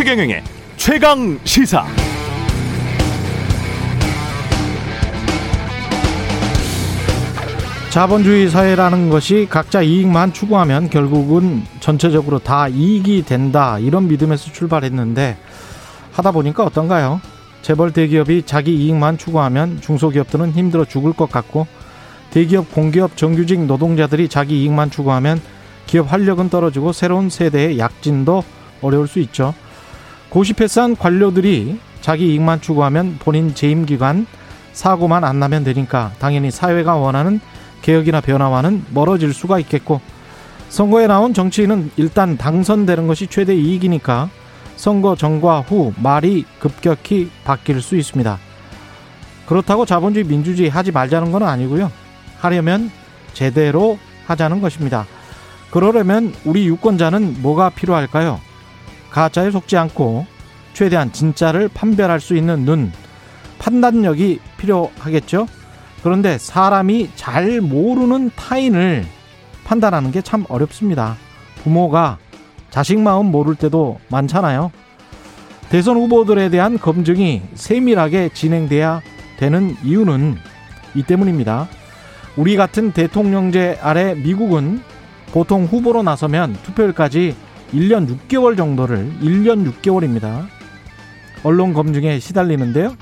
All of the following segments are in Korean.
최경영의 최강 시사. 자본주의 사회라는 것이 각자 이익만 추구하면 결국은 전체적으로 다 이익이 된다 이런 믿음에서 출발했는데 하다 보니까 어떤가요? 재벌 대기업이 자기 이익만 추구하면 중소기업들은 힘들어 죽을 것 같고 대기업 공기업 정규직 노동자들이 자기 이익만 추구하면 기업 활력은 떨어지고 새로운 세대의 약진도 어려울 수 있죠. 고시패스한 관료들이 자기 이익만 추구하면 본인 재임 기간 사고만 안 나면 되니까 당연히 사회가 원하는 개혁이나 변화와는 멀어질 수가 있겠고 선거에 나온 정치인은 일단 당선되는 것이 최대 이익이니까 선거 전과 후 말이 급격히 바뀔 수 있습니다. 그렇다고 자본주의 민주주의 하지 말자는 건 아니고요. 하려면 제대로 하자는 것입니다. 그러려면 우리 유권자는 뭐가 필요할까요? 가짜에 속지 않고 최대한 진짜를 판별할 수 있는 눈, 판단력이 필요하겠죠? 그런데 사람이 잘 모르는 타인을 판단하는 게 참 어렵습니다. 부모가 자식 마음 모를 때도 많잖아요. 대선 후보들에 대한 검증이 세밀하게 진행돼야 되는 이유는 이 때문입니다. 우리 같은 대통령제 아래 미국은 보통 후보로 나서면 투표일까지 1년 6개월 정도를 1년 6개월입니다. 언론 검증에 시달리는데요.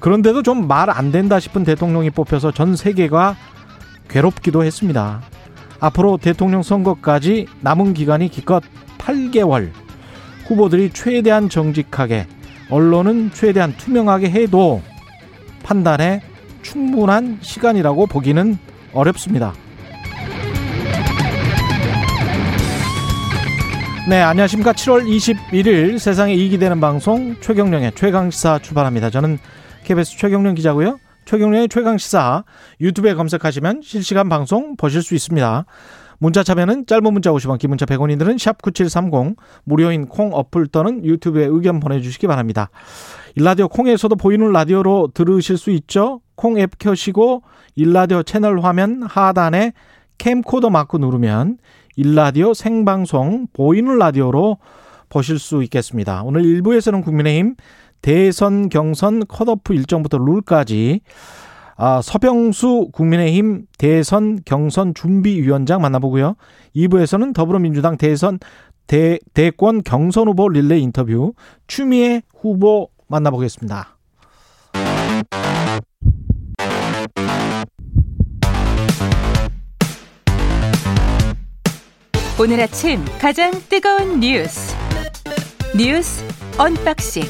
그런데도 좀 말 안 된다 싶은 대통령이 뽑혀서 전 세계가 괴롭기도 했습니다. 앞으로 대통령 선거까지 남은 기간이 기껏 8개월. 후보들이 최대한 정직하게, 언론은 최대한 투명하게 해도 판단에 충분한 시간이라고 보기는 어렵습니다. 네, 안녕하십니까. 7월 21일 세상에 이익이 되는 방송 최경령의 최강시사 출발합니다. 저는 KBS 최경령 기자고요. 최경령의 최강시사 유튜브에 검색하시면 실시간 방송 보실 수 있습니다. 문자 참여는 짧은 문자 50원, 긴 문자 100원인들은 샵9730 무료인 콩 어플 또는 유튜브에 의견 보내주시기 바랍니다. 일라디오 콩에서도 보이는 라디오로 들으실 수 있죠. 콩 앱 켜시고 일라디오 채널 화면 하단에 캠코더 마크 누르면 일라디오 생방송 보이는 라디오로 보실 수 있겠습니다. 오늘 1부에서는 국민의힘 대선 경선 컷오프 일정부터 룰까지 아, 서병수 국민의힘 대선 경선 준비위원장 만나보고요. 2부에서는 더불어민주당 대선 대, 대권 경선 후보 릴레이 인터뷰 추미애 후보 만나보겠습니다. 오늘 아침 가장 뜨거운 뉴스 뉴스 언박싱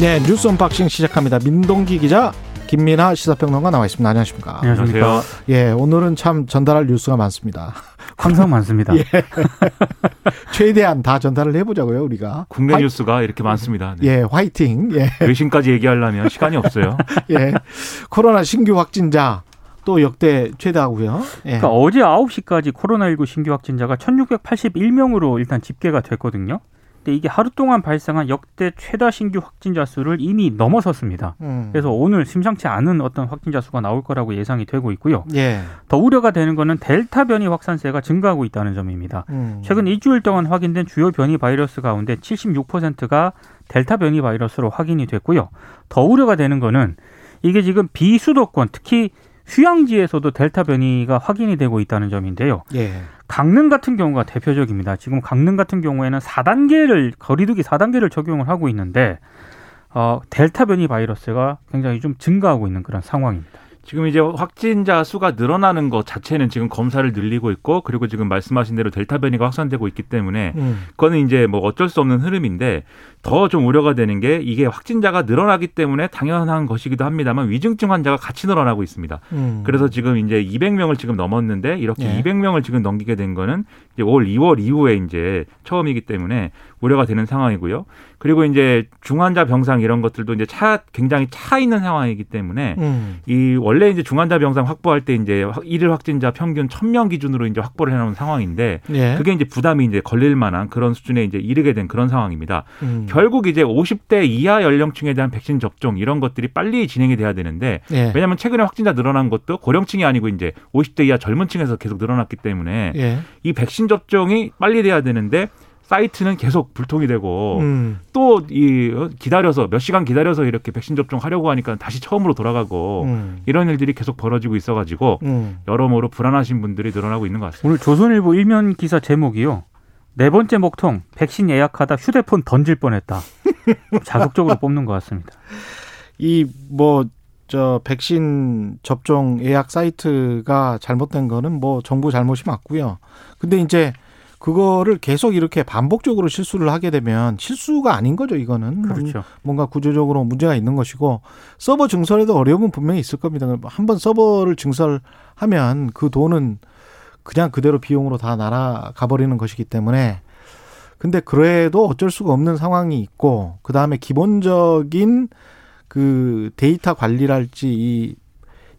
네, 뉴스 언박싱 시작합니다. 민동기 기자, 김민아 시사평론가 나와 있습니다. 안녕하십니까? 안녕하십니까? 예, 오늘은 참 전달할 뉴스가 많습니다. 항상 많습니다. 예. 최대한 다 전달을 해보자고요, 우리가. 국내 화이, 뉴스가 이렇게 많습니다. 네. 예, 화이팅. 예. 외신까지 얘기하려면 시간이 없어요. 예. 코로나 신규 확진자 또 역대 최다고요. 예. 그러니까 어제 9시까지 코로나19 신규 확진자가 1681명으로 일단 집계가 됐거든요. 근데 이게 하루 동안 발생한 역대 최다 신규 확진자 수를 이미 넘어섰습니다. 음. 그래서 오늘 심상치 않은 어떤 확진자 수가 나올 거라고 예상이 되고 있고요. 예. 더 우려가 되는 거는 델타 변이 확산세가 증가하고 있다는 점입니다. 음. 최근 일주일 동안 확인된 주요 변이 바이러스 가운데 76%가 델타 변이 바이러스로 확인이 됐고요. 더 우려가 되는 거는 이게 지금 비수도권 특히 휴양지에서도 델타 변이가 확인이 되고 있다는 점인데요. 예. 강릉 같은 경우가 대표적입니다. 지금 강릉 같은 경우에는 4단계를 거리두기 4단계를 적용을 하고 있는데 어, 델타 변이 바이러스가 굉장히 좀 증가하고 있는 그런 상황입니다. 지금 이제 확진자 수가 늘어나는 것 자체는 지금 검사를 늘리고 있고 그리고 지금 말씀하신 대로 델타 변이가 확산되고 있기 때문에 음. 그거는 이제 뭐 어쩔 수 없는 흐름인데 더 좀 우려가 되는 게 이게 확진자가 늘어나기 때문에 당연한 것이기도 합니다만 위중증 환자가 같이 늘어나고 있습니다. 음. 그래서 지금 이제 200명을 지금 넘었는데 이렇게 예. 200명을 지금 넘기게 된 거는 이제 올 2월 이후에 이제 처음이기 때문에 우려가 되는 상황이고요. 그리고 이제 중환자 병상 이런 것들도 이제 차 굉장히 차 있는 상황이기 때문에 음. 이 원래 이제 중환자 병상 확보할 때 이제 일일 확진자 평균 1000명 기준으로 이제 확보를 해 놓은 상황인데 예. 그게 이제 부담이 이제 걸릴 만한 그런 수준에 이제 이르게 된 그런 상황입니다. 음. 결국 이제 50대 이하 연령층에 대한 백신 접종 이런 것들이 빨리 진행이 돼야 되는데 예. 왜냐하면 최근에 확진자 늘어난 것도 고령층이 아니고 이제 50대 이하 젊은 층에서 계속 늘어났기 때문에 예. 이 백신 접종이 빨리 돼야 되는데 사이트는 계속 불통이 되고 음. 또이 기다려서 몇 시간 기다려서 이렇게 백신 접종하려고 하니까 다시 처음으로 돌아가고 음. 이런 일들이 계속 벌어지고 있어가지고 음. 여러모로 불안하신 분들이 늘어나고 있는 것 같습니다. 오늘 조선일보 일면 기사 제목이요. 네 번째 목통 백신 예약하다 휴대폰 던질 뻔했다. 자극적으로 뽑는 것 같습니다. 이 뭐 저 백신 접종 예약 사이트가 잘못된 거는 뭐 정부 잘못이 맞고요. 근데 이제 그거를 계속 이렇게 반복적으로 실수를 하게 되면 실수가 아닌 거죠, 이거는. 그렇죠. 뭔가 구조적으로 문제가 있는 것이고 서버 증설에도 어려움은 분명히 있을 겁니다. 한 번 서버를 증설하면 그 돈은 그냥 그대로 비용으로 다 날아가 버리는 것이기 때문에 근데 그래도 어쩔 수가 없는 상황이 있고 그다음에 기본적인 그 데이터 관리랄지 이,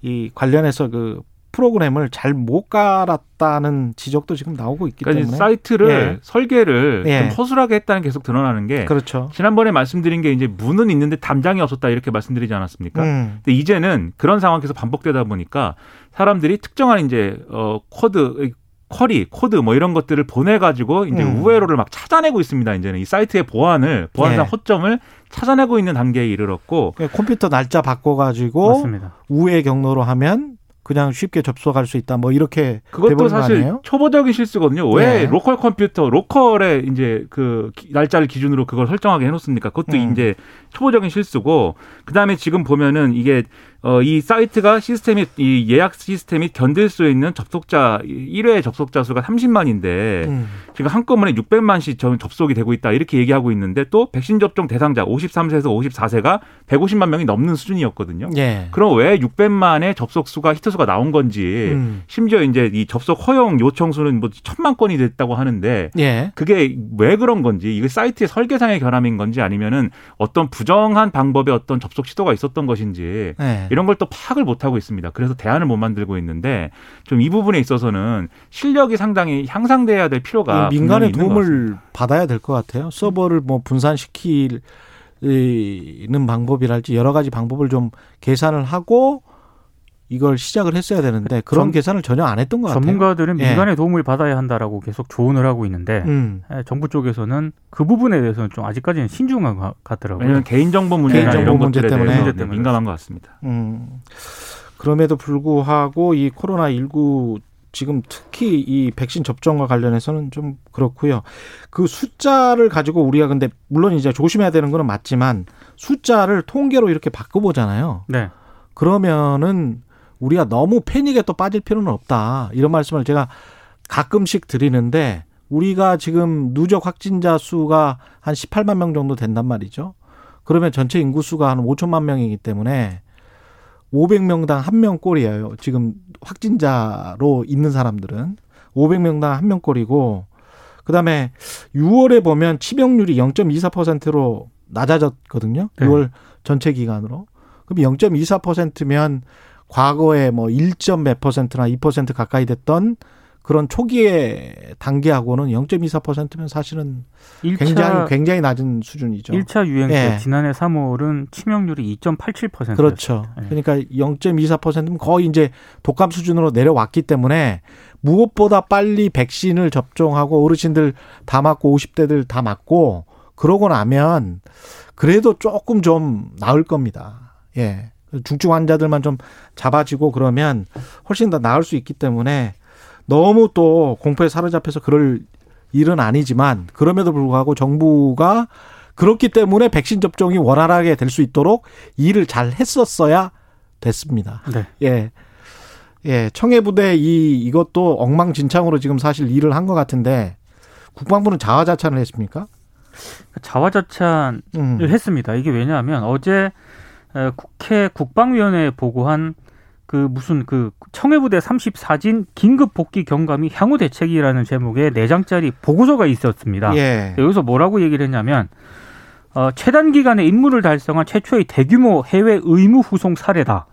이 관련해서 그 프로그램을 잘 못 깔았다는 지적도 지금 나오고 있기 그러니까 때문에 사이트를 예. 설계를 예. 좀 허술하게 했다는 게 계속 드러나는 게 그렇죠. 지난번에 말씀드린 게 이제 문은 있는데 담장이 없었다 이렇게 말씀드리지 않았습니까? 음. 근데 이제는 그런 계속 반복되다 보니까 사람들이 특정한 이제 어 코드 query, 코드 뭐 이런 것들을 보내 가지고 이제 음. 우회로를 막 찾아내고 있습니다. 이제는 이 사이트의 보안을 보안상 예. 허점을 찾아내고 있는 단계에 이르렀고 그러니까 컴퓨터 날짜 바꿔 가지고 맞습니다. 우회 경로로 하면 그냥 쉽게 접속할 수 있다. 뭐 이렇게 그것도 사실? 초보적인 실수거든요. 왜 예. local 컴퓨터, local에 이제 그 기- 날짜를 기준으로 그걸 설정하게 해놓습니까? 그것도 음. 이제 초보적인 실수고, 그 다음에 지금 보면은 이게 어, 이 사이트가 시스템이 이 예약 시스템이 견딜 수 있는 접속자 1회 접속자 수가 30만인데 음. 지금 한꺼번에 600만씩 전 접속이 되고 있다 이렇게 얘기하고 있는데 또 백신 접종 대상자 53세에서 54세가 150만 명이 넘는 수준이었거든요. 예. 그럼 왜 600만의 접속 수가 히트 수가 나온 건지 음. 심지어 이제 이 접속 허용 요청 수는 뭐 천만 건이 됐다고 하는데 예. 그게 왜 그런 건지 이게 사이트의 설계상의 결함인 건지 아니면은 어떤 부정한 방법의 어떤 접속 시도가 있었던 것인지 예. 이런 걸 또 파악을 못 하고 있습니다. 그래서 대안을 못 만들고 있는데 좀 이 부분에 있어서는 실력이 상당히 향상돼야 될 필요가 이 민간의. 도움을 받아야 될 것 같아요. 서버를 뭐 분산시키는 방법이랄지 여러 가지 방법을 좀 계산을 하고 이걸 시작을 했어야 되는데 그런 전- 계산을 전혀 안 했던 것 같아요. 전문가들은 예. 민간의 도움을 받아야 한다라고 계속 조언을 하고 있는데 음. 예, 정부 쪽에서는 그 부분에 대해서는 좀 아직까지는 신중한 것 같더라고요. 왜냐하면 개인정보 문제나 개인정보 이런 문제 것들에 때문에. 대해서 때문에 민감한 것 같습니다. 음. 그럼에도 불구하고 이 코로나 19 지금 특히 이 백신 접종과 관련해서는 좀 그렇고요. 그 숫자를 가지고 우리가 근데 물론 이제 조심해야 되는 거는 맞지만 숫자를 통계로 이렇게 바꿔 보잖아요. 네. 그러면은 우리가 너무 패닉에 또 빠질 필요는 없다. 이런 말씀을 제가 가끔씩 드리는데 우리가 지금 누적 확진자 수가 한 18만 명 정도 된단 말이죠. 그러면 전체 인구 수가 한 5천만 명이기 때문에 500명당 한명 꼴이에요. 지금 확진자로 있는 사람들은 500명당 한명 꼴이고 그다음에 6월에 보면 치명률이 0.24%로 낮아졌거든요. 네. 6월 전체 기간으로. 그럼 0.24%면 과거에 뭐 1점 몇 퍼센트나 2% 가까이 됐던 그런 초기의 단계하고는 0.24%면 사실은 1차 굉장히 굉장히 낮은 수준이죠. 1차 유행 때 예. 지난해 3월은 치명률이 2.87%였어요. 그렇죠. 예. 그러니까 0.24%면 거의 이제 독감 수준으로 내려왔기 때문에 무엇보다 빨리 백신을 접종하고 어르신들 다 맞고 50대들 다 맞고 그러고 나면 그래도 조금 좀 나을 겁니다. 예. 중증 환자들만 좀 잡아지고 그러면 훨씬 더 나을 수 있기 때문에 너무 또 공포에 사로잡혀서 그럴 일은 아니지만 그럼에도 불구하고 정부가 그렇기 때문에 백신 접종이 원활하게 될 수 있도록 일을 잘 했었어야 됐습니다. 네. 예. 예, 청해부대 이 이것도 엉망진창으로 지금 사실 일을 한 것 같은데 국방부는 자화자찬을 했습니까? 자화자찬을 음. 했습니다. 이게 왜냐하면 어제 에, 국회 국방위원회에 보고한 그 무슨 그 청해부대 34진 긴급 복귀 경감이 향후 대책이라는 제목의 네 장짜리 보고서가 있었습니다. 예. 여기서 뭐라고 얘기를 했냐면 어, 최단 기간에 임무를 달성한 최초의 대규모 해외 의무 후송 사례다.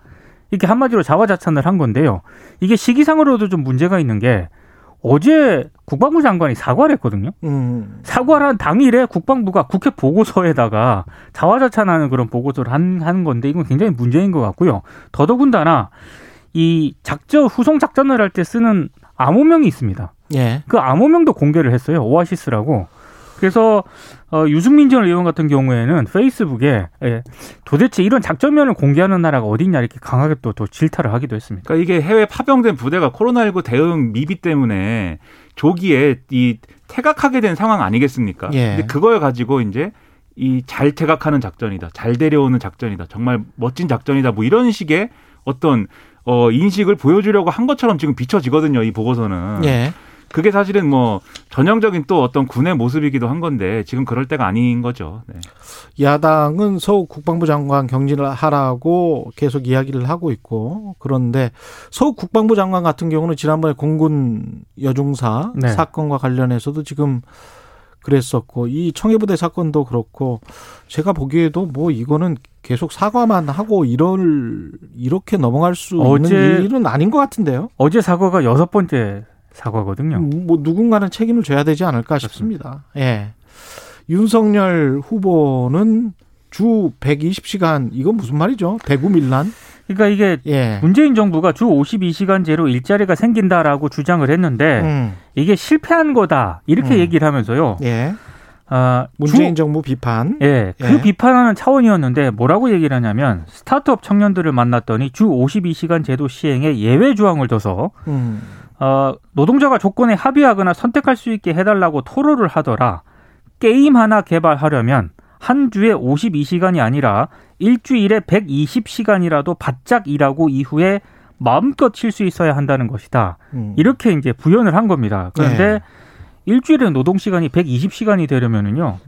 이렇게 한마디로 자화자찬을 한 건데요. 이게 시기상으로도 좀 문제가 있는 게 어제 국방부 장관이 사과를 했거든요. 음. 사과를 한 당일에 국방부가 국회 보고서에다가 자화자찬하는 그런 보고서를 한, 하는 건데 이건 굉장히 문제인 것 같고요. 더더군다나 이 작전 후송 작전을 할 때 쓰는 암호명이 있습니다. 예. 그 암호명도 공개를 했어요. 오아시스라고. 그래서 어, 유승민 전 의원 같은 경우에는 페이스북에 예, 도대체 이런 작전면을 공개하는 나라가 어딨냐 이렇게 강하게 또, 또 질타를 하기도 했습니다. 그러니까 이게 해외 파병된 부대가 코로나19 대응 미비 때문에 조기에 이 퇴각하게 된 상황 아니겠습니까? 예. 근데 그걸 가지고 이제 이잘 퇴각하는 작전이다, 잘 데려오는 작전이다, 정말 멋진 작전이다, 뭐 이런 식의 어떤 어 인식을 보여주려고 한 것처럼 지금 비춰지거든요. 이 보고서는. 예. 그게 사실은 뭐 전형적인 또 어떤 군의 모습이기도 한 건데 지금 그럴 때가 아닌 거죠. 네. 야당은 서욱 국방부 장관 경질을 하라고 계속 이야기를 하고 있고 그런데 서욱 국방부 장관 같은 경우는 지난번에 공군 여중사 네. 사건과 관련해서도 지금 그랬었고 이 청해부대 사건도 그렇고 제가 보기에도 뭐 이거는 계속 사과만 하고 이럴 이렇게 넘어갈 수 어제- 있는 일은 아닌 것 같은데요. 어제 사과가 여섯 번째 사과거든요. 뭐 누군가는 책임을 져야 되지 않을까 싶습니다. 예. 윤석열 후보는 주 120시간 이건 무슨 말이죠? 대구 밀란? 그러니까 이게 예. 문재인 정부가 주 52시간제로 일자리가 생긴다라고 주장을 했는데 음. 이게 실패한 거다 이렇게 음. 얘기를 하면서요. 예. 아, 문재인 주, 정부 비판. 예, 그 예. 비판하는 차원이었는데 뭐라고 얘기를 하냐면 스타트업 청년들을 만났더니 주 52시간 제도 시행에 예외 조항을 둬서 음. 어, 노동자가 조건에 합의하거나 선택할 수 있게 해달라고 토로를 하더라. 게임 하나 개발하려면 한 주에 52시간이 아니라 일주일에 120시간이라도 바짝 일하고 이후에 마음껏 쉴수 있어야 한다는 것이다. 음. 이렇게 이제 부연을 한 겁니다. 그런데 네. 일주일에 노동 시간이 120시간이 되려면은요.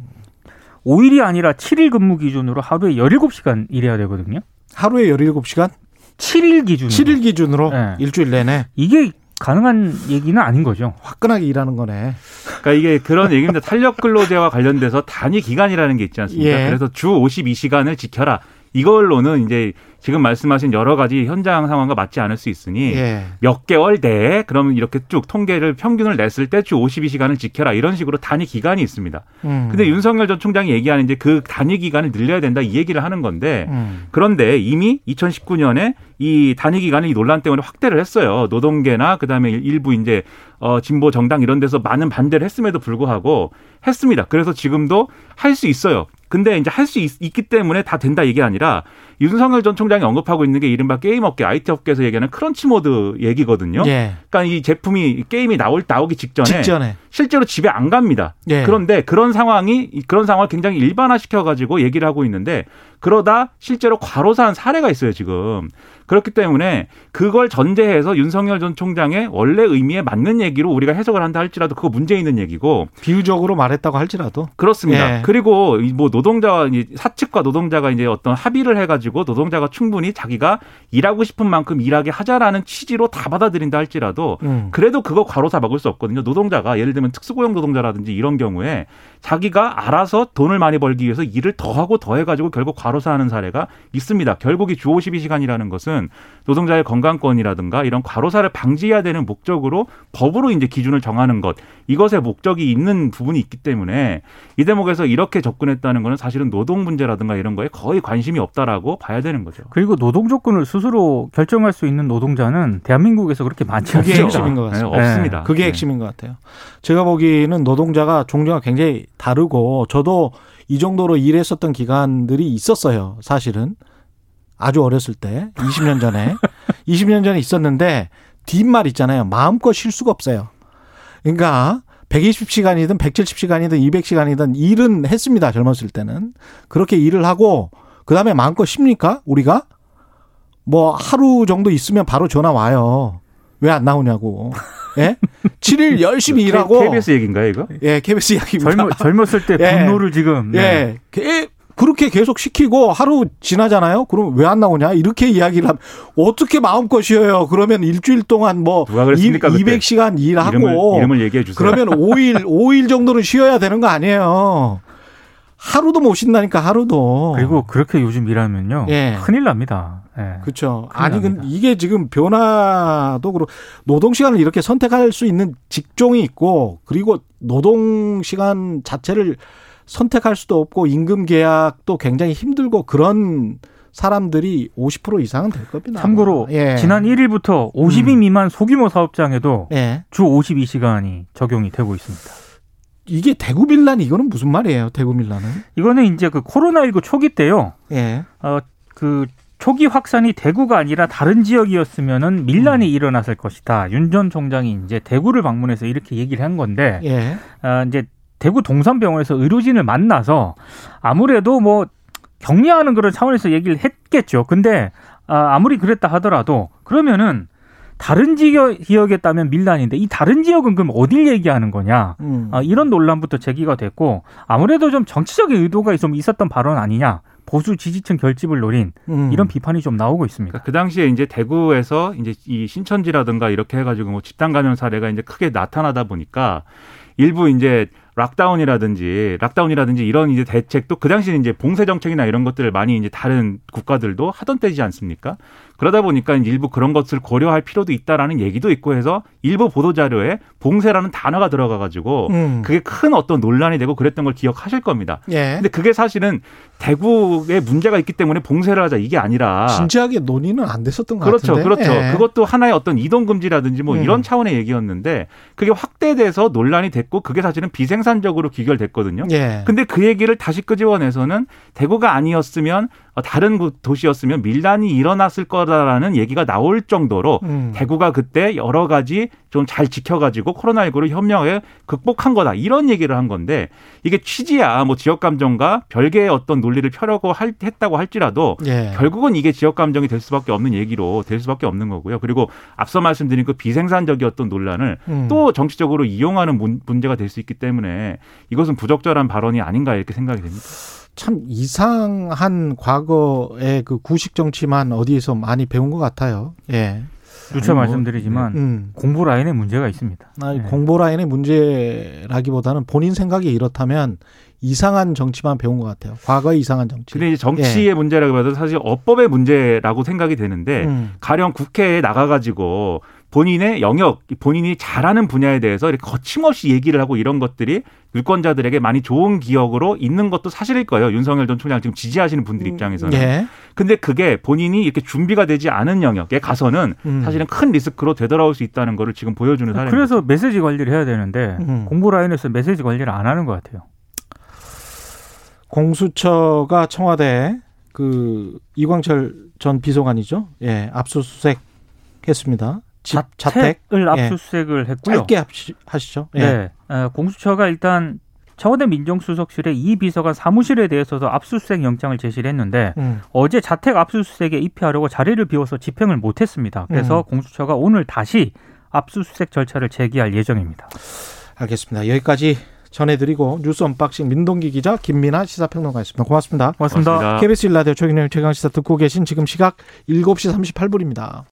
5일이 아니라 7일 근무 기준으로 하루에 17시간 일해야 되거든요. 하루에 17시간? 7일 기준으로. 7일 기준으로 네. 일주일 내내 이게 가능한 얘기는 아닌 거죠. 화끈하게 일하는 거네. 그러니까 이게 그런 얘기입니다. 탄력 근로제와 관련돼서 단위 기간이라는 게 있지 않습니까? 예. 그래서 주 52시간을 지켜라. 이걸로는 이제 지금 말씀하신 여러 가지 현장 상황과 맞지 않을 수 있으니 예. 몇 개월 내에 그러면 이렇게 쭉 통계를 평균을 냈을 때 주 52시간을 지켜라 이런 식으로 단위 기간이 있습니다. 음. 근데 윤석열 전 총장이 얘기하는 이제 그 단위 기간을 늘려야 된다 이 얘기를 하는 건데 음. 그런데 이미 2019년에 이 단위 기간을 이 논란 때문에 확대를 했어요. 노동계나 그다음에 일부 이제 어 진보 정당 이런 데서 많은 반대를 했음에도 불구하고 했습니다. 그래서 지금도 할 수 있어요. 근데 이제 할 수 있기 때문에 다 된다 이게 아니라 윤석열 전 총장이 언급하고 있는 게 이른바 게임 업계, IT 업계에서 얘기하는 크런치 모드 얘기거든요. 예. 그러니까 이 제품이 게임이 나올 나오기 직전에 직전에. 실제로 집에 안 갑니다. 예. 그런데 그런 상황이 그런 상황을 굉장히 일반화 시켜 가지고 얘기를 하고 있는데 그러다 실제로 과로사한 사례가 있어요 지금. 그렇기 때문에 그걸 전제해서 윤석열 전 총장의 원래 의미에 맞는 얘기로 우리가 해석을 한다 할지라도 그거 문제 있는 얘기고 비유적으로 말했다고 할지라도 그렇습니다. 예. 그리고 이뭐 노동자와 사측과 노동자가 이제 어떤 합의를 해가지고 노동자가 충분히 자기가 일하고 싶은 만큼 일하게 하자라는 취지로 다 받아들인다 할지라도 음. 그래도 그거 과로사 막을 수 없거든요. 노동자가 예를 들면 특수고용 노동자라든지 이런 경우에 자기가 알아서 돈을 많이 벌기 위해서 일을 더 하고 더 해가지고 결국 과로사하는 사례가 있습니다. 결국 이 주 52시간이라는 것은 노동자의 건강권이라든가 이런 과로사를 방지해야 되는 목적으로 법으로 이제 기준을 정하는 것 이것의 목적이 있는 부분이 있기 때문에 이 대목에서 이렇게 접근했다는 것은 사실은 노동 문제라든가 이런 거에 거의 관심이 없다라고 봐야 되는 거죠. 그리고 노동 조건을 스스로 결정할 수 있는 노동자는 대한민국에서 그렇게 많지 그게 않습니다. 핵심인 것 같습니다. 네, 없습니다. 그게 네. 핵심인 것 같아요. 제가 보기에는 노동자가 종류가 굉장히 다르고 저도 이 정도로 일했었던 기간들이 있었어요. 사실은 아주 어렸을 때 20년 전에 20년 전에 있었는데 뒷말 있잖아요. 마음껏 쉴 수가 없어요. 그러니까 120시간이든 170시간이든 200시간이든 일은 했습니다. 젊었을 때는 그렇게 일을 하고 그 다음에 마음껏 쉽니까 우리가 뭐 하루 정도 있으면 바로 전화 와요. 왜 안 나오냐고. 예? 7일 열심히 일하고. KBS 얘기인가요, 이거? 예, KBS 이야기입니다. 젊, 젊었을 때 예. 분노를 지금 네. 예. 게- 그렇게 계속 시키고 하루 지나잖아요. 그럼 왜 안 나오냐? 이렇게 이야기를 하면 어떻게 마음껏 쉬어요? 그러면 일주일 동안 뭐 누가 그랬습니까, 그때? 200시간 일하고 이름을, 이름을 얘기해 주세요. 그러면 5일 5일 정도는 쉬어야 되는 거 아니에요. 하루도 못 쉰다니까 하루도. 그리고 그렇게 요즘 일하면요 예. 큰일 납니다. 예. 그렇죠. 아니 납니다. 이게 지금 변화도 그렇고 노동 시간을 이렇게 선택할 수 있는 직종이 있고 그리고 노동 시간 자체를 선택할 수도 없고 임금 계약도 굉장히 힘들고 그런 사람들이 50% 이상은 될 겁니다. 참고로 예. 지난 1일부터 50인 음. 미만 소규모 사업장에도 예. 주 52시간이 적용이 되고 있습니다. 이게 대구 밀란 이거는 무슨 말이에요? 대구 밀란은? 이거는 이제 그 코로나19 초기 때요. 예. 어, 그 초기 확산이 대구가 아니라 다른 지역이었으면은 밀란이 음. 일어났을 것이다. 윤 전 총장이 이제 대구를 방문해서 이렇게 얘기를 한 건데, 예. 아, 이제 대구 동산병원에서 의료진을 만나서 아무래도 뭐 격려하는 그런 차원에서 얘기를 했겠죠. 근데 아, 아무리 그랬다 하더라도 그러면은 다른 지역, 지역이었다면 밀란인데 이 다른 지역은 그럼 어딜 얘기하는 거냐? 음. 아, 이런 논란부터 제기가 됐고 아무래도 좀 정치적인 의도가 좀 있었던 발언 아니냐? 보수 지지층 결집을 노린 음. 이런 비판이 좀 나오고 있습니다. 그러니까 그 당시에 이제 대구에서 이제 이 신천지라든가 이렇게 해가지고 뭐 집단 감염 사례가 이제 크게 나타나다 보니까 일부 이제 lockdown이라든지 lockdown이라든지 이런 이제 대책도 그 당시에 이제 봉쇄 정책이나 이런 것들을 많이 이제 다른 국가들도 하던 때지 않습니까? 그러다 보니까 일부 그런 것을 고려할 필요도 있다라는 얘기도 있고 해서 일부 보도 자료에 봉쇄라는 단어가 들어가 가지고 음. 그게 큰 어떤 논란이 되고 그랬던 걸 기억하실 겁니다. 예. 근데 그게 사실은 대구에 문제가 있기 때문에 봉쇄를 하자 이게 아니라 진지하게 논의는 안 됐었던 것 그렇죠, 같은데. 그렇죠. 예. 그것도 하나의 어떤 이동 금지라든지 뭐 음. 이런 차원의 얘기였는데 그게 확대돼서 논란이 됐고 그게 사실은 비생산 적으로 귀결됐거든요. 예. 근데 그 얘기를 다시 끄집어내서는 대구가 아니었으면 어, 다른 구- 도시였으면 밀란이 일어났을 거다라는 얘기가 나올 정도로 음. 대구가 그때 여러 가지 좀 잘 지켜가지고 코로나19를 현명하게 극복한 거다 이런 얘기를 한 건데 이게 취지야 뭐 지역 감정과 별개의 어떤 논리를 펴려고 할, 했다고 할지라도 예. 결국은 이게 지역 감정이 될 수밖에 없는 얘기로 될 수밖에 없는 거고요. 그리고 앞서 말씀드린 그 비생산적이었던 논란을 음. 또 정치적으로 이용하는 문, 문제가 될 수 있기 때문에 이것은 부적절한 발언이 아닌가 이렇게 생각이 됩니다. 참 이상한 과거의 그 구식 정치만 어디에서 많이 배운 것 같아요. 예. 누차 아니, 뭐, 말씀드리지만 음. 공보 라인에 문제가 있습니다. 아니, 네. 공보 라인의 문제라기보다는 본인 생각이 이렇다면 이상한 정치만 배운 것 같아요. 과거의 이상한 정치. 근데 이제 정치의 문제라고 해도 사실 어법의 문제라고 생각이 되는데 음. 가령 국회에 나가가지고 본인의 영역, 본인이 잘하는 분야에 대해서 이렇게 거침없이 얘기를 하고 이런 것들이 유권자들에게 많이 좋은 기억으로 있는 것도 사실일 거예요. 윤석열 전 총장 지금 지지하시는 분들 입장에서는. 예. 근데 그게 본인이 이렇게 준비가 되지 않은 영역에 가서는 음. 사실은 큰 리스크로 되돌아올 수 있다는 거를 지금 보여주는 사례입니다. 그래서 메시지 관리를 해야 되는데 음. 공보 라인에서 메시지 관리를 안 하는 것 같아요. 공수처가 청와대 그 이광철 전 비서관이죠. 예, 압수수색 했습니다. 집 자택 자택을 예. 압수수색을 했고요. 짧게 하시죠. 예. 네, 어, 공수처가 일단 청와대 민정수석실의 이 비서관 사무실에 대해서도 압수수색 영장을 제시를 했는데 음. 어제 자택 압수수색에 입회하려고 자리를 비워서 집행을 못했습니다. 그래서 음. 공수처가 오늘 다시 압수수색 절차를 재개할 예정입니다. 알겠습니다. 여기까지 전해드리고 뉴스 언박싱 민동기 기자 김민아 시사평론가였습니다. 고맙습니다. 고맙습니다. 고맙습니다. KBS 일라디오 최경영 최강시사 듣고 계신 지금 시각 7시 38분입니다.